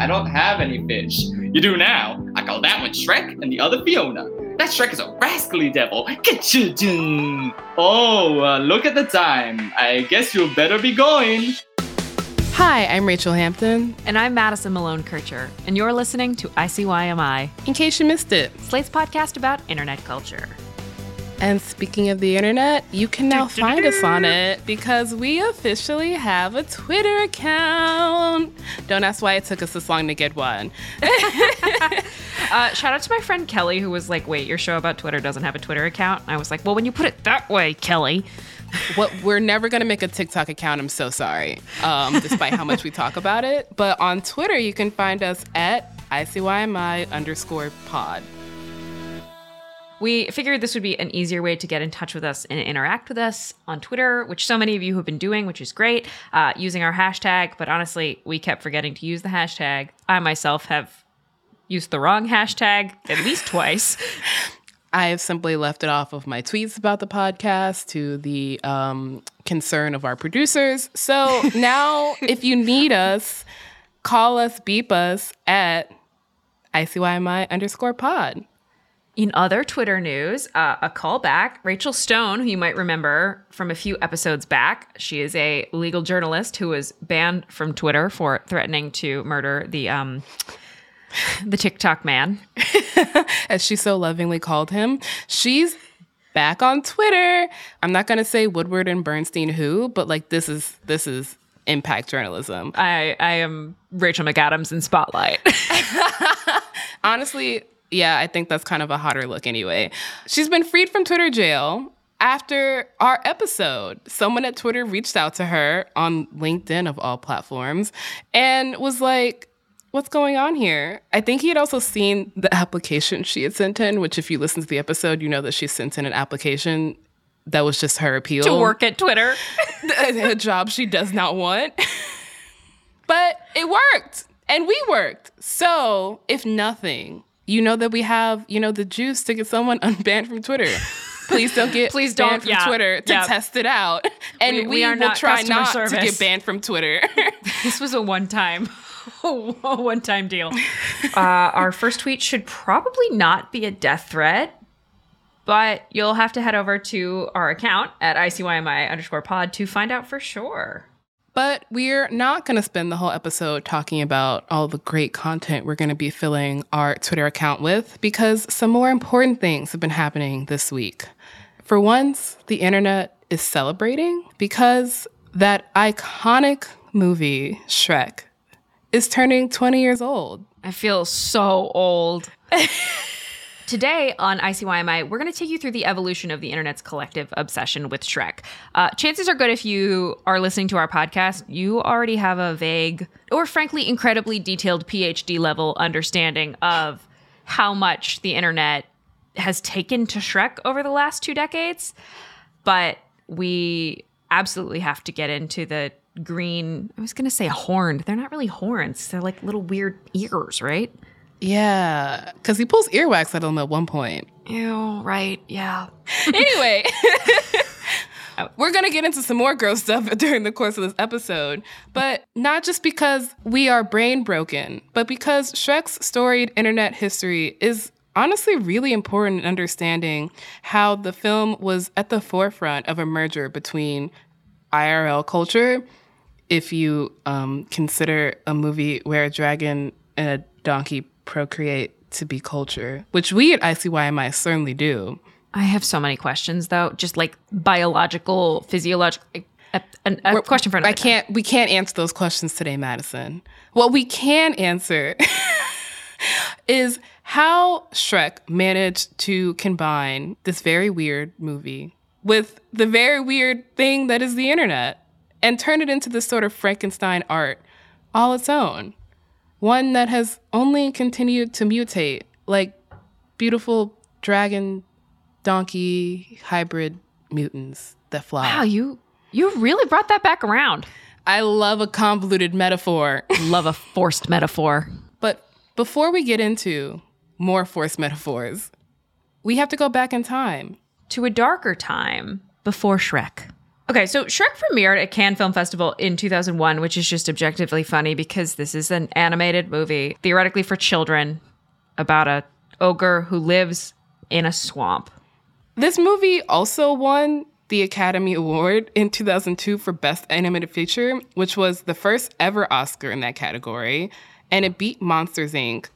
I don't have any fish. You do now. I call that one Shrek and the other Fiona. That Shrek is a rascally devil. Oh, uh, look at the time. I guess you better be going. Hi, I'm Rachel Hampton. And I'm Madison Malone Kircher, and you're listening to ICYMI. In case you missed it, Slate's podcast about internet culture. And speaking of the internet, you can now find us on it because we officially have a Twitter account. Don't ask why it took us this long to get one. uh, shout out to my friend Kelly, who was like, Wait, your show about Twitter doesn't have a Twitter account? And I was like, Well, when you put it that way, Kelly. what we're never gonna make a TikTok account. I'm so sorry, um, despite how much we talk about it. But on Twitter, you can find us at ICYMI underscore pod. We figured this would be an easier way to get in touch with us and interact with us on Twitter, which so many of you have been doing, which is great, uh, using our hashtag. But honestly, we kept forgetting to use the hashtag. I myself have used the wrong hashtag at least twice. I have simply left it off of my tweets about the podcast to the um, concern of our producers. So now, if you need us, call us, beep us at ICYMI underscore pod. In other Twitter news, uh, a callback. Rachel Stone, who you might remember from a few episodes back, she is a legal journalist who was banned from Twitter for threatening to murder the um, the TikTok man, as she so lovingly called him. She's back on Twitter. I'm not gonna say Woodward and Bernstein who, but like this is this is impact journalism. I I am Rachel McAdams in Spotlight. Honestly, yeah, I think that's kind of a hotter look anyway. She's been freed from Twitter jail after our episode. Someone at Twitter reached out to her on LinkedIn of all platforms and was like, What's going on here? I think he had also seen the application she had sent in, which, if you listen to the episode, you know that she sent in an application that was just her appeal to work at Twitter, a job she does not want. but it worked, and we worked. So, if nothing, you know that we have, you know, the juice to get someone unbanned from Twitter. Please don't get please don't banned from yeah, Twitter to yeah. test it out, and we, we, we are will not try not service. to get banned from Twitter. this was a one-time, a one-time deal. Uh, our first tweet should probably not be a death threat, but you'll have to head over to our account at ICYMI underscore pod to find out for sure. But we're not going to spend the whole episode talking about all the great content we're going to be filling our Twitter account with because some more important things have been happening this week. For once, the internet is celebrating because that iconic movie, Shrek, is turning 20 years old. I feel so old. Today on ICYMI, we're going to take you through the evolution of the internet's collective obsession with Shrek. Uh, chances are good if you are listening to our podcast, you already have a vague or frankly incredibly detailed PhD level understanding of how much the internet has taken to Shrek over the last two decades. But we absolutely have to get into the green, I was going to say horned. They're not really horns, they're like little weird ears, right? Yeah, because he pulls earwax at him at one point. Ew, right, yeah. anyway, we're going to get into some more gross stuff during the course of this episode, but not just because we are brain broken, but because Shrek's storied internet history is honestly really important in understanding how the film was at the forefront of a merger between IRL culture, if you um, consider a movie where a dragon and a donkey procreate to be culture, which we at ICYMI certainly do. I have so many questions though, just like biological, physiological. A, a, a question for another I can't. Time. We can't answer those questions today, Madison. What we can answer is how Shrek managed to combine this very weird movie with the very weird thing that is the internet and turn it into this sort of Frankenstein art all its own. One that has only continued to mutate, like beautiful dragon donkey hybrid mutants that fly. Wow, you you really brought that back around. I love a convoluted metaphor. Love a forced metaphor. But before we get into more forced metaphors, we have to go back in time. To a darker time before Shrek. Okay, so Shrek premiered at Cannes Film Festival in 2001, which is just objectively funny because this is an animated movie, theoretically for children, about a ogre who lives in a swamp. This movie also won the Academy Award in 2002 for Best Animated Feature, which was the first ever Oscar in that category, and it beat Monsters Inc.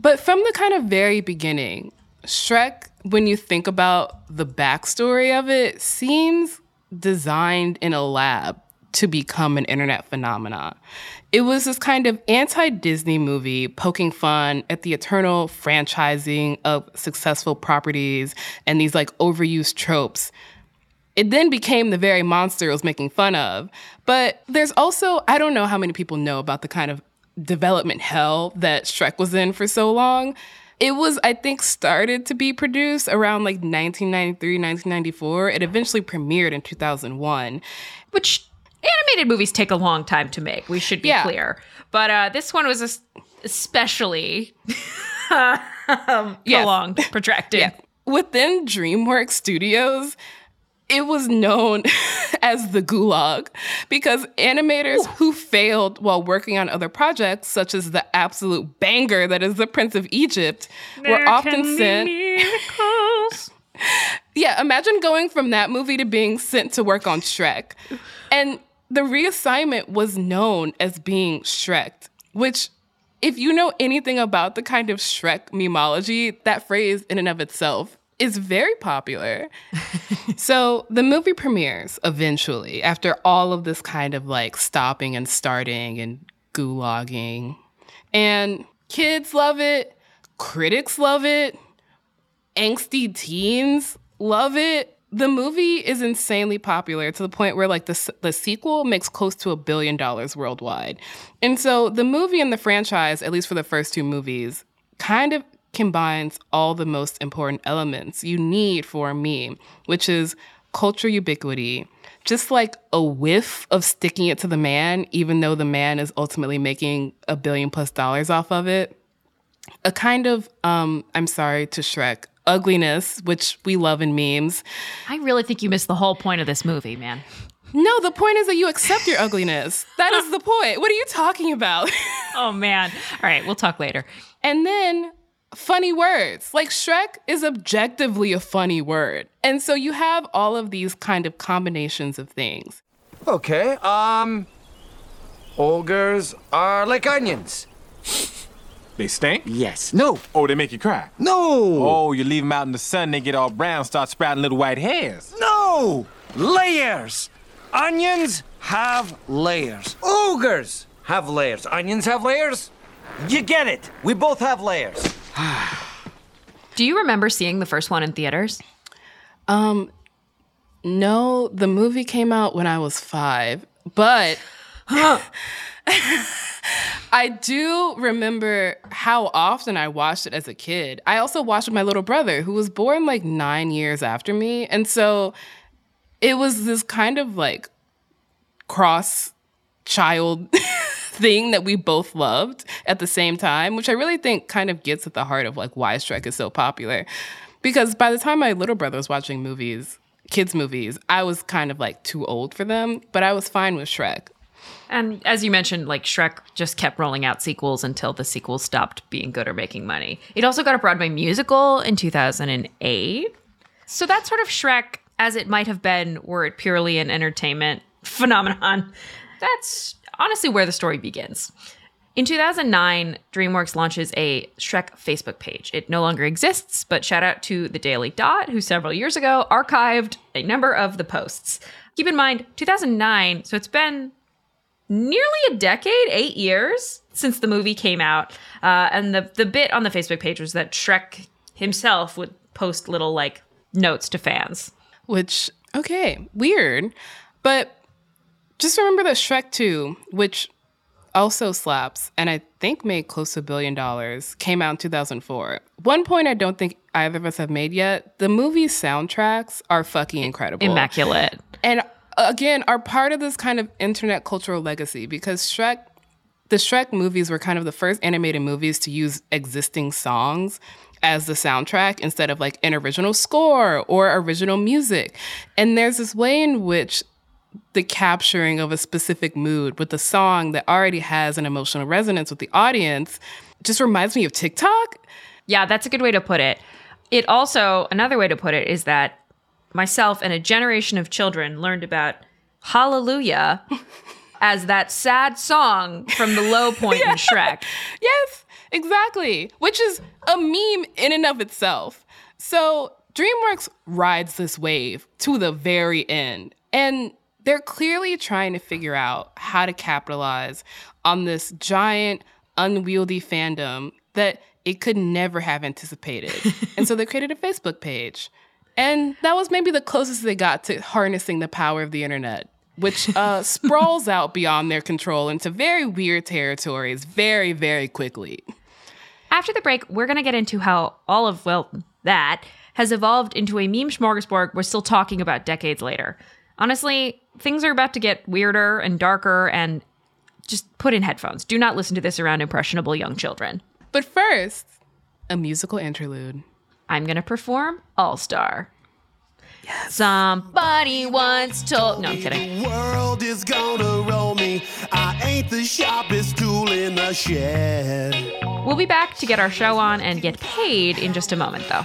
But from the kind of very beginning, Shrek, when you think about the backstory of it, seems designed in a lab to become an internet phenomenon. It was this kind of anti Disney movie poking fun at the eternal franchising of successful properties and these like overused tropes it then became the very monster it was making fun of. But there's also, I don't know how many people know about the kind of development hell that Shrek was in for so long. It was, I think, started to be produced around like 1993, 1994. It eventually premiered in 2001. Which animated movies take a long time to make, we should be Yeah. clear. But uh, this one was especially um, prolonged, protracted. Yeah. Within DreamWorks Studios, it was known as the gulag because animators who failed while working on other projects, such as the absolute banger that is The Prince of Egypt, were often sent. Yeah, imagine going from that movie to being sent to work on Shrek. And the reassignment was known as being Shrek, which, if you know anything about the kind of Shrek memology, that phrase in and of itself is very popular. so the movie premieres eventually after all of this kind of like stopping and starting and gulagging. And kids love it, critics love it, angsty teens love it. The movie is insanely popular to the point where like the the sequel makes close to a billion dollars worldwide. And so the movie and the franchise, at least for the first two movies, kind of combines all the most important elements you need for a meme, which is culture ubiquity, just like a whiff of sticking it to the man, even though the man is ultimately making a billion plus dollars off of it a kind of um i'm sorry to shrek ugliness which we love in memes I really think you missed the whole point of this movie, man. no the point is that you accept your ugliness that is the point what are you talking about Oh, man. All right, we'll talk later. and then funny words like shrek is objectively a funny word and so you have all of these kind of combinations of things Okay, um. Ogres are like onions. They stink? Yes. No. Oh, they make you cry. No. Oh, you leave them out in the sun, they get all brown, start sprouting little white hairs. No. Layers. Onions have layers. Ogres have layers. Onions have layers. You get it. We both have layers. Do you remember seeing the first one in theaters? um no the movie came out when i was five but I do remember how often I watched it as a kid. I also watched with my little brother, who was born like nine years after me. And so it was this kind of like cross child thing that we both loved at the same time, which I really think kind of gets at the heart of like why Shrek is so popular. Because by the time my little brother was watching movies, kids' movies, I was kind of like too old for them, but I was fine with Shrek. And as you mentioned, like Shrek just kept rolling out sequels until the sequels stopped being good or making money. It also got a Broadway musical in 2008. So that sort of Shrek, as it might have been, were it purely an entertainment phenomenon, that's honestly where the story begins. In 2009, DreamWorks launches a Shrek Facebook page. It no longer exists, but shout out to the Daily Dot, who several years ago archived a number of the posts. Keep in mind, 2009, so it's been nearly a decade, eight years since the movie came out. Uh, and the the bit on the Facebook page was that Shrek himself would post little like notes to fans. which okay weird but just remember that shrek 2 which also slaps and I think made close to a billion dollars, came out in 2004. One point I don't think either of us have made yet the movie's soundtracks are fucking incredible. Immaculate. And uh, again, are part of this kind of internet cultural legacy because Shrek, the Shrek movies were kind of the first animated movies to use existing songs as the soundtrack instead of like an original score or original music. And there's this way in which the capturing of a specific mood with a song that already has an emotional resonance with the audience just reminds me of TikTok. Yeah, that's a good way to put it. It also, another way to put it is that myself and a generation of children learned about Hallelujah as that sad song from the low point in Shrek. Yes, exactly. Which is a meme in and of itself. So DreamWorks rides this wave to the very end. And they're clearly trying to figure out how to capitalize on this giant, unwieldy fandom that it could never have anticipated. and so they created a Facebook page. And that was maybe the closest they got to harnessing the power of the internet, which uh, sprawls out beyond their control into very weird territories very, very quickly. After the break, we're going to get into how all of, well, that has evolved into a meme smorgasbord we're still talking about decades later. Honestly, things are about to get weirder and darker, and just put in headphones. Do not listen to this around impressionable young children. But first, a musical interlude. I'm going to perform All Star. Yes. Somebody once told. No, I'm kidding. The world is gonna roll me. I ain't the sharpest tool in the shed. We'll be back to get our show on and get paid in just a moment, though.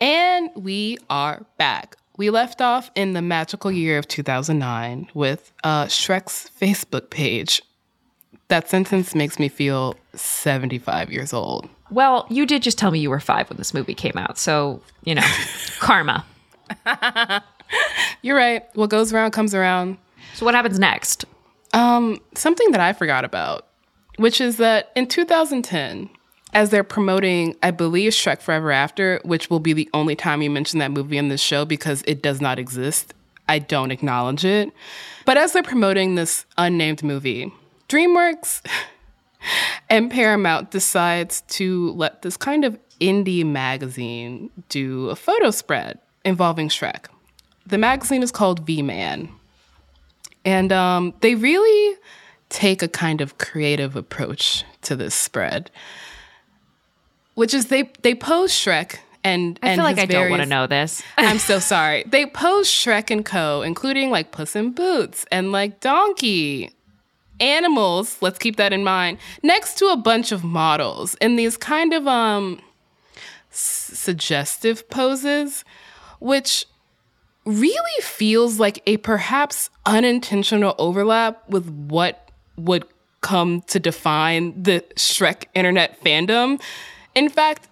And we are back. We left off in the magical year of 2009 with uh, Shrek's Facebook page. That sentence makes me feel 75 years old. Well, you did just tell me you were five when this movie came out, so, you know, karma. You're right. What goes around comes around. So, what happens next? Um, something that I forgot about, which is that in 2010, as they're promoting, I believe, Shrek Forever After, which will be the only time you mention that movie in this show because it does not exist. I don't acknowledge it. But as they're promoting this unnamed movie, DreamWorks and Paramount decides to let this kind of indie magazine do a photo spread involving Shrek. The magazine is called V Man. And um, they really take a kind of creative approach to this spread which is they they pose Shrek and I and feel like I don't want to know this. I'm so sorry. They pose Shrek and Co, including like Puss in Boots and like Donkey. Animals, let's keep that in mind, next to a bunch of models in these kind of um s- suggestive poses, which really feels like a perhaps unintentional overlap with what would come to define the Shrek internet fandom. In fact,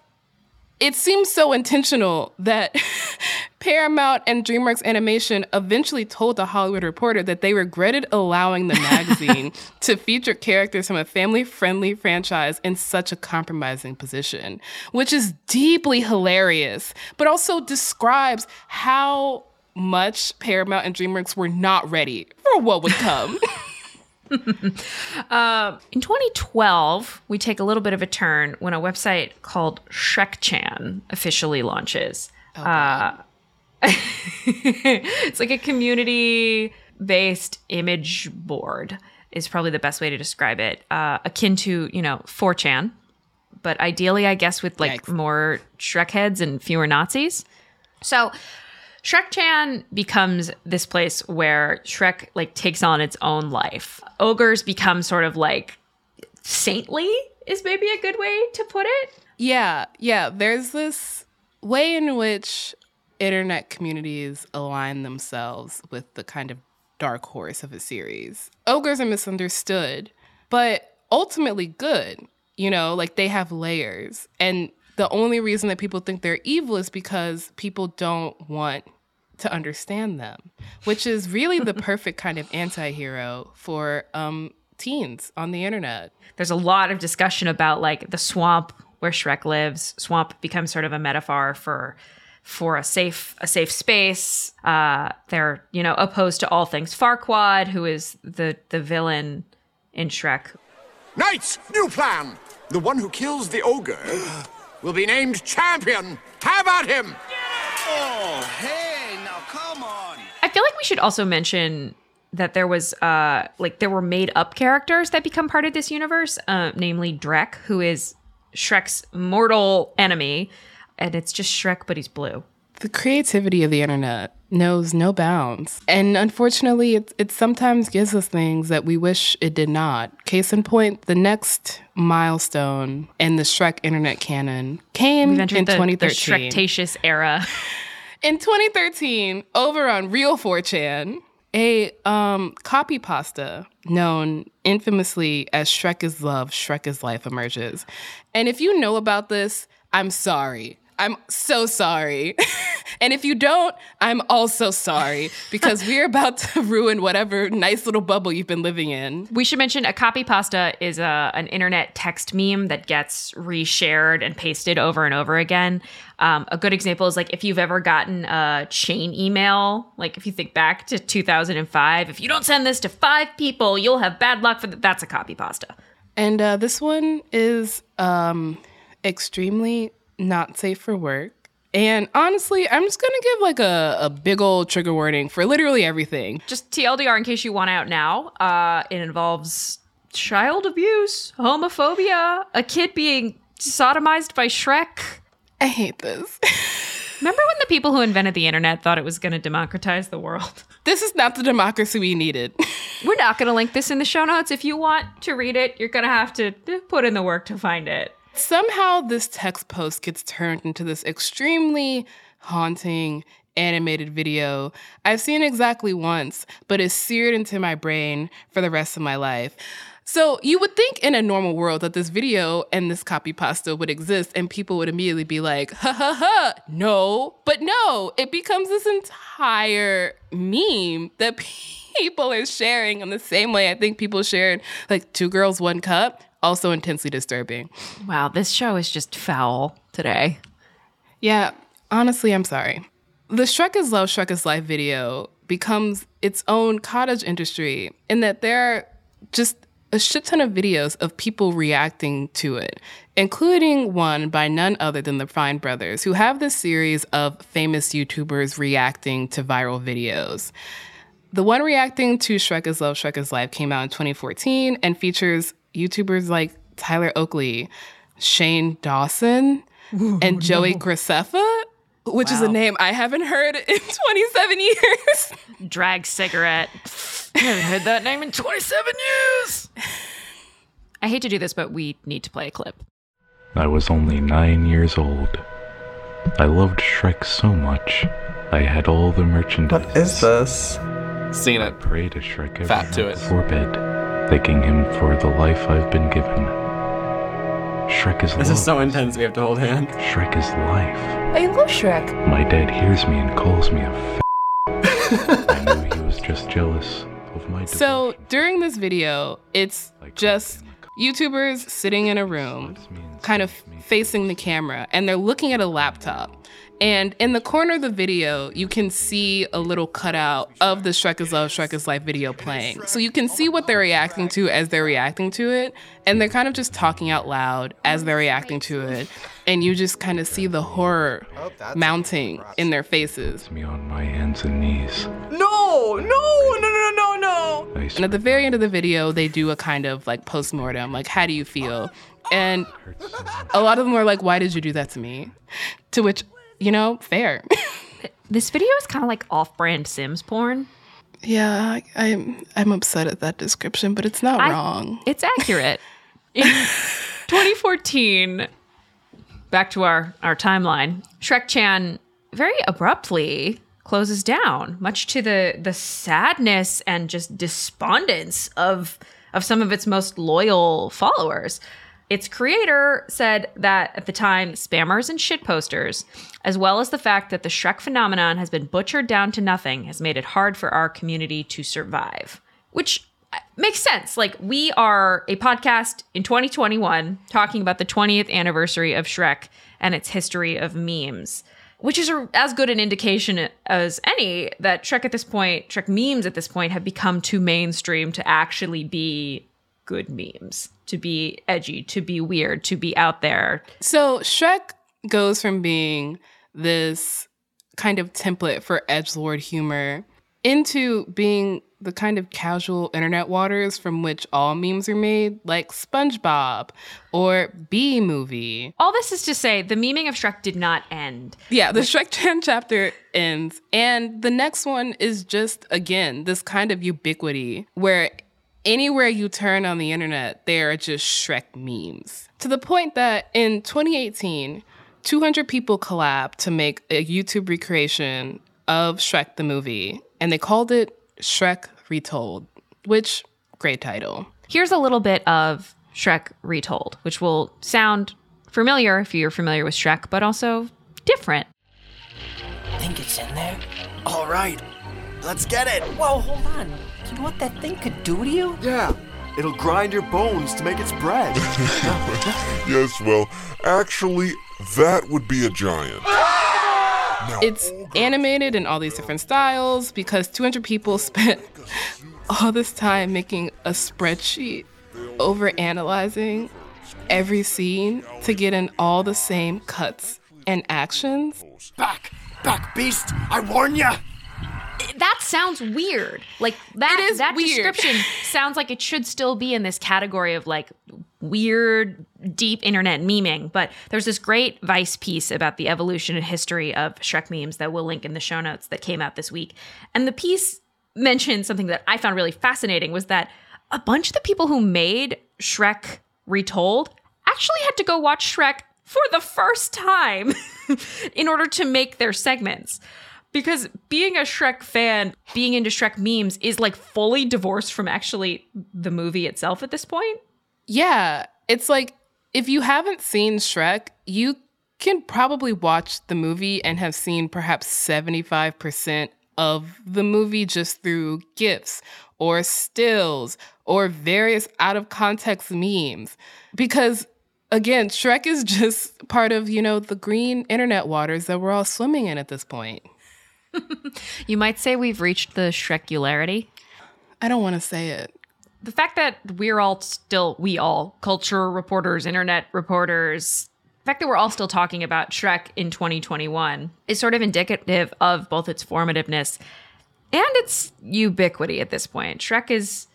it seems so intentional that Paramount and DreamWorks Animation eventually told the Hollywood Reporter that they regretted allowing the magazine to feature characters from a family friendly franchise in such a compromising position, which is deeply hilarious, but also describes how much Paramount and DreamWorks were not ready for what would come. In 2012, we take a little bit of a turn when a website called ShrekChan officially launches. uh, it's like a community based image board is probably the best way to describe it uh, akin to you know 4chan but ideally i guess with like more shrek heads and fewer nazis. So shrek chan becomes this place where shrek like takes on its own life ogres become sort of like saintly is maybe a good way to put it Yeah, yeah. There's this way in which internet communities align themselves with the kind of dark horse of a series. Ogres are misunderstood, but ultimately good. You know, like they have layers. And the only reason that people think they're evil is because people don't want to understand them, which is really the perfect kind of anti hero for um, teens on the internet. there's a lot of discussion about like the swamp where Shrek lives. Swamp becomes sort of a metaphor for for a safe a safe space. Uh, they're you know opposed to all things Farquaad, who is the the villain in Shrek. Knights, new plan. The one who kills the ogre will be named champion. Have at him! Oh, hey, we should also mention that there was uh like there were made up characters that become part of this universe, uh, namely Drek, who is Shrek's mortal enemy, and it's just Shrek, but he's blue. The creativity of the internet knows no bounds. And unfortunately, it, it sometimes gives us things that we wish it did not. Case in point, the next milestone in the Shrek internet canon came in the, the 2013. Shrektatious era. in 2013, over on Real 4chan, a um, copy pasta known infamously as Shrek is Love, Shrek is Life emerges. And if you know about this, I'm sorry. I'm so sorry. and if you don't, I'm also sorry because we're about to ruin whatever nice little bubble you've been living in. We should mention a copy pasta is a, an internet text meme that gets reshared and pasted over and over again. Um, a good example is like if you've ever gotten a chain email, like if you think back to 2005, if you don't send this to five people, you'll have bad luck for th- that's a copy pasta. And uh, this one is um, extremely not safe for work. And honestly, I'm just gonna give like a, a big old trigger warning for literally everything. Just TLDR in case you want out now. Uh, it involves child abuse, homophobia, a kid being sodomized by Shrek. I hate this. Remember when the people who invented the internet thought it was going to democratize the world? This is not the democracy we needed. We're not going to link this in the show notes. If you want to read it, you're going to have to put in the work to find it. But somehow, this text post gets turned into this extremely haunting animated video I've seen exactly once, but is seared into my brain for the rest of my life. So you would think in a normal world that this video and this copy pasta would exist and people would immediately be like, ha ha ha, no. But no, it becomes this entire meme that people are sharing in the same way I think people shared like two girls, one cup. Also intensely disturbing. Wow, this show is just foul today. Yeah, honestly, I'm sorry. The Shrek is Love, Shrek is Life video becomes its own cottage industry in that there are just a shit ton of videos of people reacting to it, including one by none other than the Fine Brothers, who have this series of famous YouTubers reacting to viral videos. The one reacting to Shrek is Love, Shrek is Life came out in 2014 and features YouTubers like Tyler Oakley, Shane Dawson, and Joey Graceffa, which is a name I haven't heard in 27 years. Drag cigarette. I haven't heard that name in 27 years. I hate to do this, but we need to play a clip. I was only nine years old. I loved Shrek so much. I had all the merchandise. What is this? Seen it. Pray to Shrek every Fat to it. before bed, thanking him for the life I've been given. Shrek is This love. is so intense. We have to hold hands. Shrek is life. I love Shrek. My dad hears me and calls me a f- I knew he was just jealous of my So during this video, it's just YouTubers sitting in a room, kind of facing the camera, and they're looking at a laptop. And in the corner of the video, you can see a little cutout of the Shrek is Love, Shrek is Life video playing. So you can see what they're reacting to as they're reacting to it. And they're kind of just talking out loud as they're reacting to it. and you just kind of see the horror mounting in their faces. Me on my hands and knees. No, no, no, no, no, no. And at the very end of the video, they do a kind of like post-mortem, like, how do you feel? And a lot of them were like, why did you do that to me? To which, you know, fair. This video is kind of like off-brand Sims porn. yeah, I, I'm I'm upset at that description, but it's not I- wrong. It's accurate. In 2014, back to our, our timeline, Shrek Chan very abruptly closes down, much to the the sadness and just despondence of of some of its most loyal followers. Its creator said that at the time, spammers and shitposters, as well as the fact that the Shrek phenomenon has been butchered down to nothing, has made it hard for our community to survive. Which uh, makes sense. Like, we are a podcast in 2021 talking about the 20th anniversary of Shrek and its history of memes, which is a, as good an indication as any that Shrek at this point, Shrek memes at this point, have become too mainstream to actually be good memes, to be edgy, to be weird, to be out there. So Shrek goes from being this kind of template for edgelord humor into being the kind of casual internet waters from which all memes are made, like SpongeBob or B movie. All this is to say, the memeing of Shrek did not end. Yeah, the Shrek Chan chapter ends, and the next one is just again this kind of ubiquity where anywhere you turn on the internet, there are just Shrek memes. To the point that in 2018, 200 people collabed to make a YouTube recreation of Shrek the movie, and they called it Shrek Retold, which great title. Here's a little bit of Shrek retold, which will sound familiar if you're familiar with Shrek, but also different. Think it's in there? All right, let's get it. Whoa, hold on. You know what that thing could do to you? Yeah, it'll grind your bones to make its bread. yes, well, actually, that would be a giant. It's animated in all these different styles because 200 people spent all this time making a spreadsheet over analyzing every scene to get in all the same cuts and actions. Back, back, beast! I warn ya! That sounds weird. Like that that weird. description sounds like it should still be in this category of like weird deep internet memeing, but there's this great Vice piece about the evolution and history of Shrek memes that we'll link in the show notes that came out this week. And the piece mentioned something that I found really fascinating was that a bunch of the people who made Shrek Retold actually had to go watch Shrek for the first time in order to make their segments. Because being a Shrek fan, being into Shrek memes is like fully divorced from actually the movie itself at this point. Yeah, it's like if you haven't seen Shrek, you can probably watch the movie and have seen perhaps 75% of the movie just through GIFs or stills or various out of context memes. Because again, Shrek is just part of, you know, the green internet waters that we're all swimming in at this point. You might say we've reached the Shrekularity. I don't want to say it. The fact that we're all still, we all, culture reporters, internet reporters, the fact that we're all still talking about Shrek in 2021 is sort of indicative of both its formativeness and its ubiquity at this point. Shrek is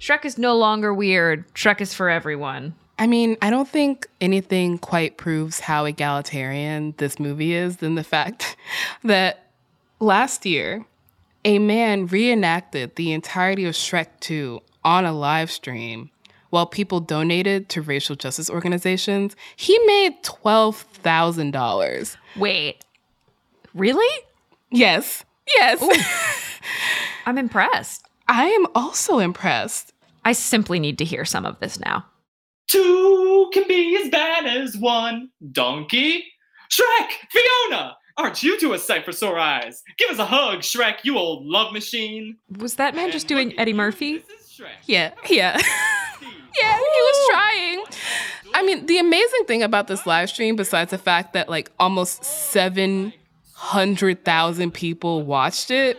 Shrek is no longer weird. Shrek is for everyone. I mean, I don't think anything quite proves how egalitarian this movie is than the fact that last year, a man reenacted the entirety of Shrek 2 on a live stream while people donated to racial justice organizations. He made $12,000. Wait. Really? Yes. Yes. I'm impressed. I am also impressed. I simply need to hear some of this now. Two can be as bad as one. Donkey. Shrek! Fiona! Aren't you two a sight for sore eyes? Give us a hug, Shrek, you old love machine. Was that man just doing Eddie Murphy? Yeah, yeah. yeah, he was trying. I mean, the amazing thing about this live stream, besides the fact that like almost 700,000 people watched it,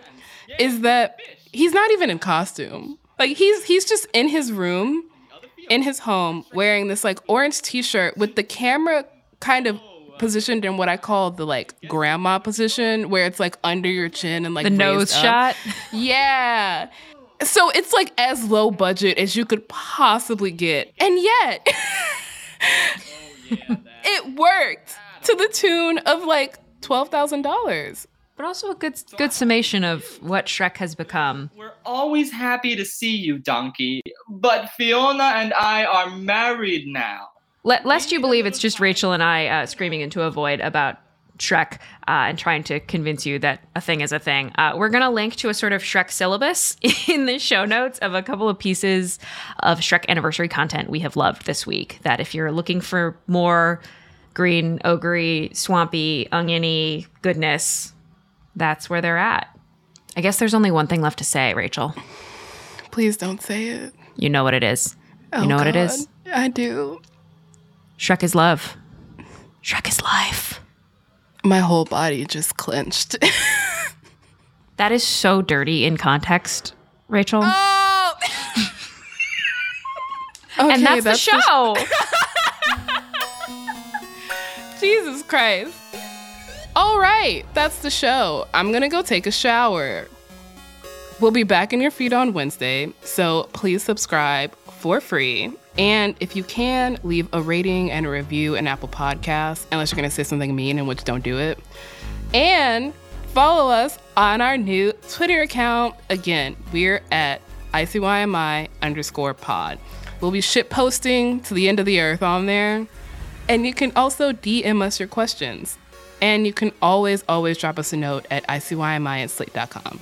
is that he's not even in costume. Like he's he's just in his room, in his home, wearing this like orange t-shirt with the camera kind of positioned in what I call the like grandma position, where it's like under your chin and like The nose up. shot? Yeah. So it's like as low budget as you could possibly get. And yet, it worked to the tune of like $12,000. But also a good good summation of what Shrek has become. We're always happy to see you, Donkey. But Fiona and I are married now. Let, lest you believe it's just Rachel and I uh, screaming into a void about Shrek uh, and trying to convince you that a thing is a thing. Uh, we're going to link to a sort of Shrek syllabus in the show notes of a couple of pieces of Shrek anniversary content we have loved this week. That if you're looking for more green, ogre swampy, oniony goodness, that's where they're at. I guess there's only one thing left to say, Rachel. Please don't say it. You know what it is. Oh, you know what it is? I do. Shrek is love. Shrek is life. My whole body just clenched. That is so dirty in context, Rachel. Oh! and that's, that's the the- show. Jesus Christ. All right, that's the show. I'm gonna go take a shower. We'll be back in your feed on Wednesday, so please subscribe for free. And if you can, leave a rating and a review in Apple Podcasts, unless you're gonna say something mean, in which don't do it. And follow us on our new Twitter account. Again, we're at ICYMI underscore pod. We'll be shit posting to the end of the earth on there. And you can also DM us your questions. And you can always, always drop us a note at ICYMI at slate.com.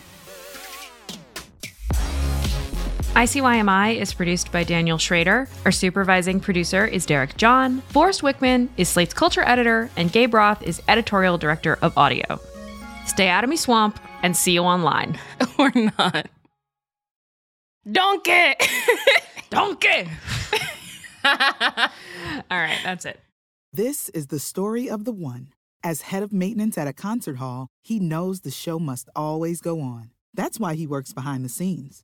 ICYMI is produced by Daniel Schrader. Our supervising producer is Derek John. Forrest Wickman is Slate's culture editor, and Gabe Roth is editorial director of audio. Stay out of me swamp and see you online. or not. Donkey! Donkey! All right, that's it. This is the story of the one. As head of maintenance at a concert hall, he knows the show must always go on. That's why he works behind the scenes,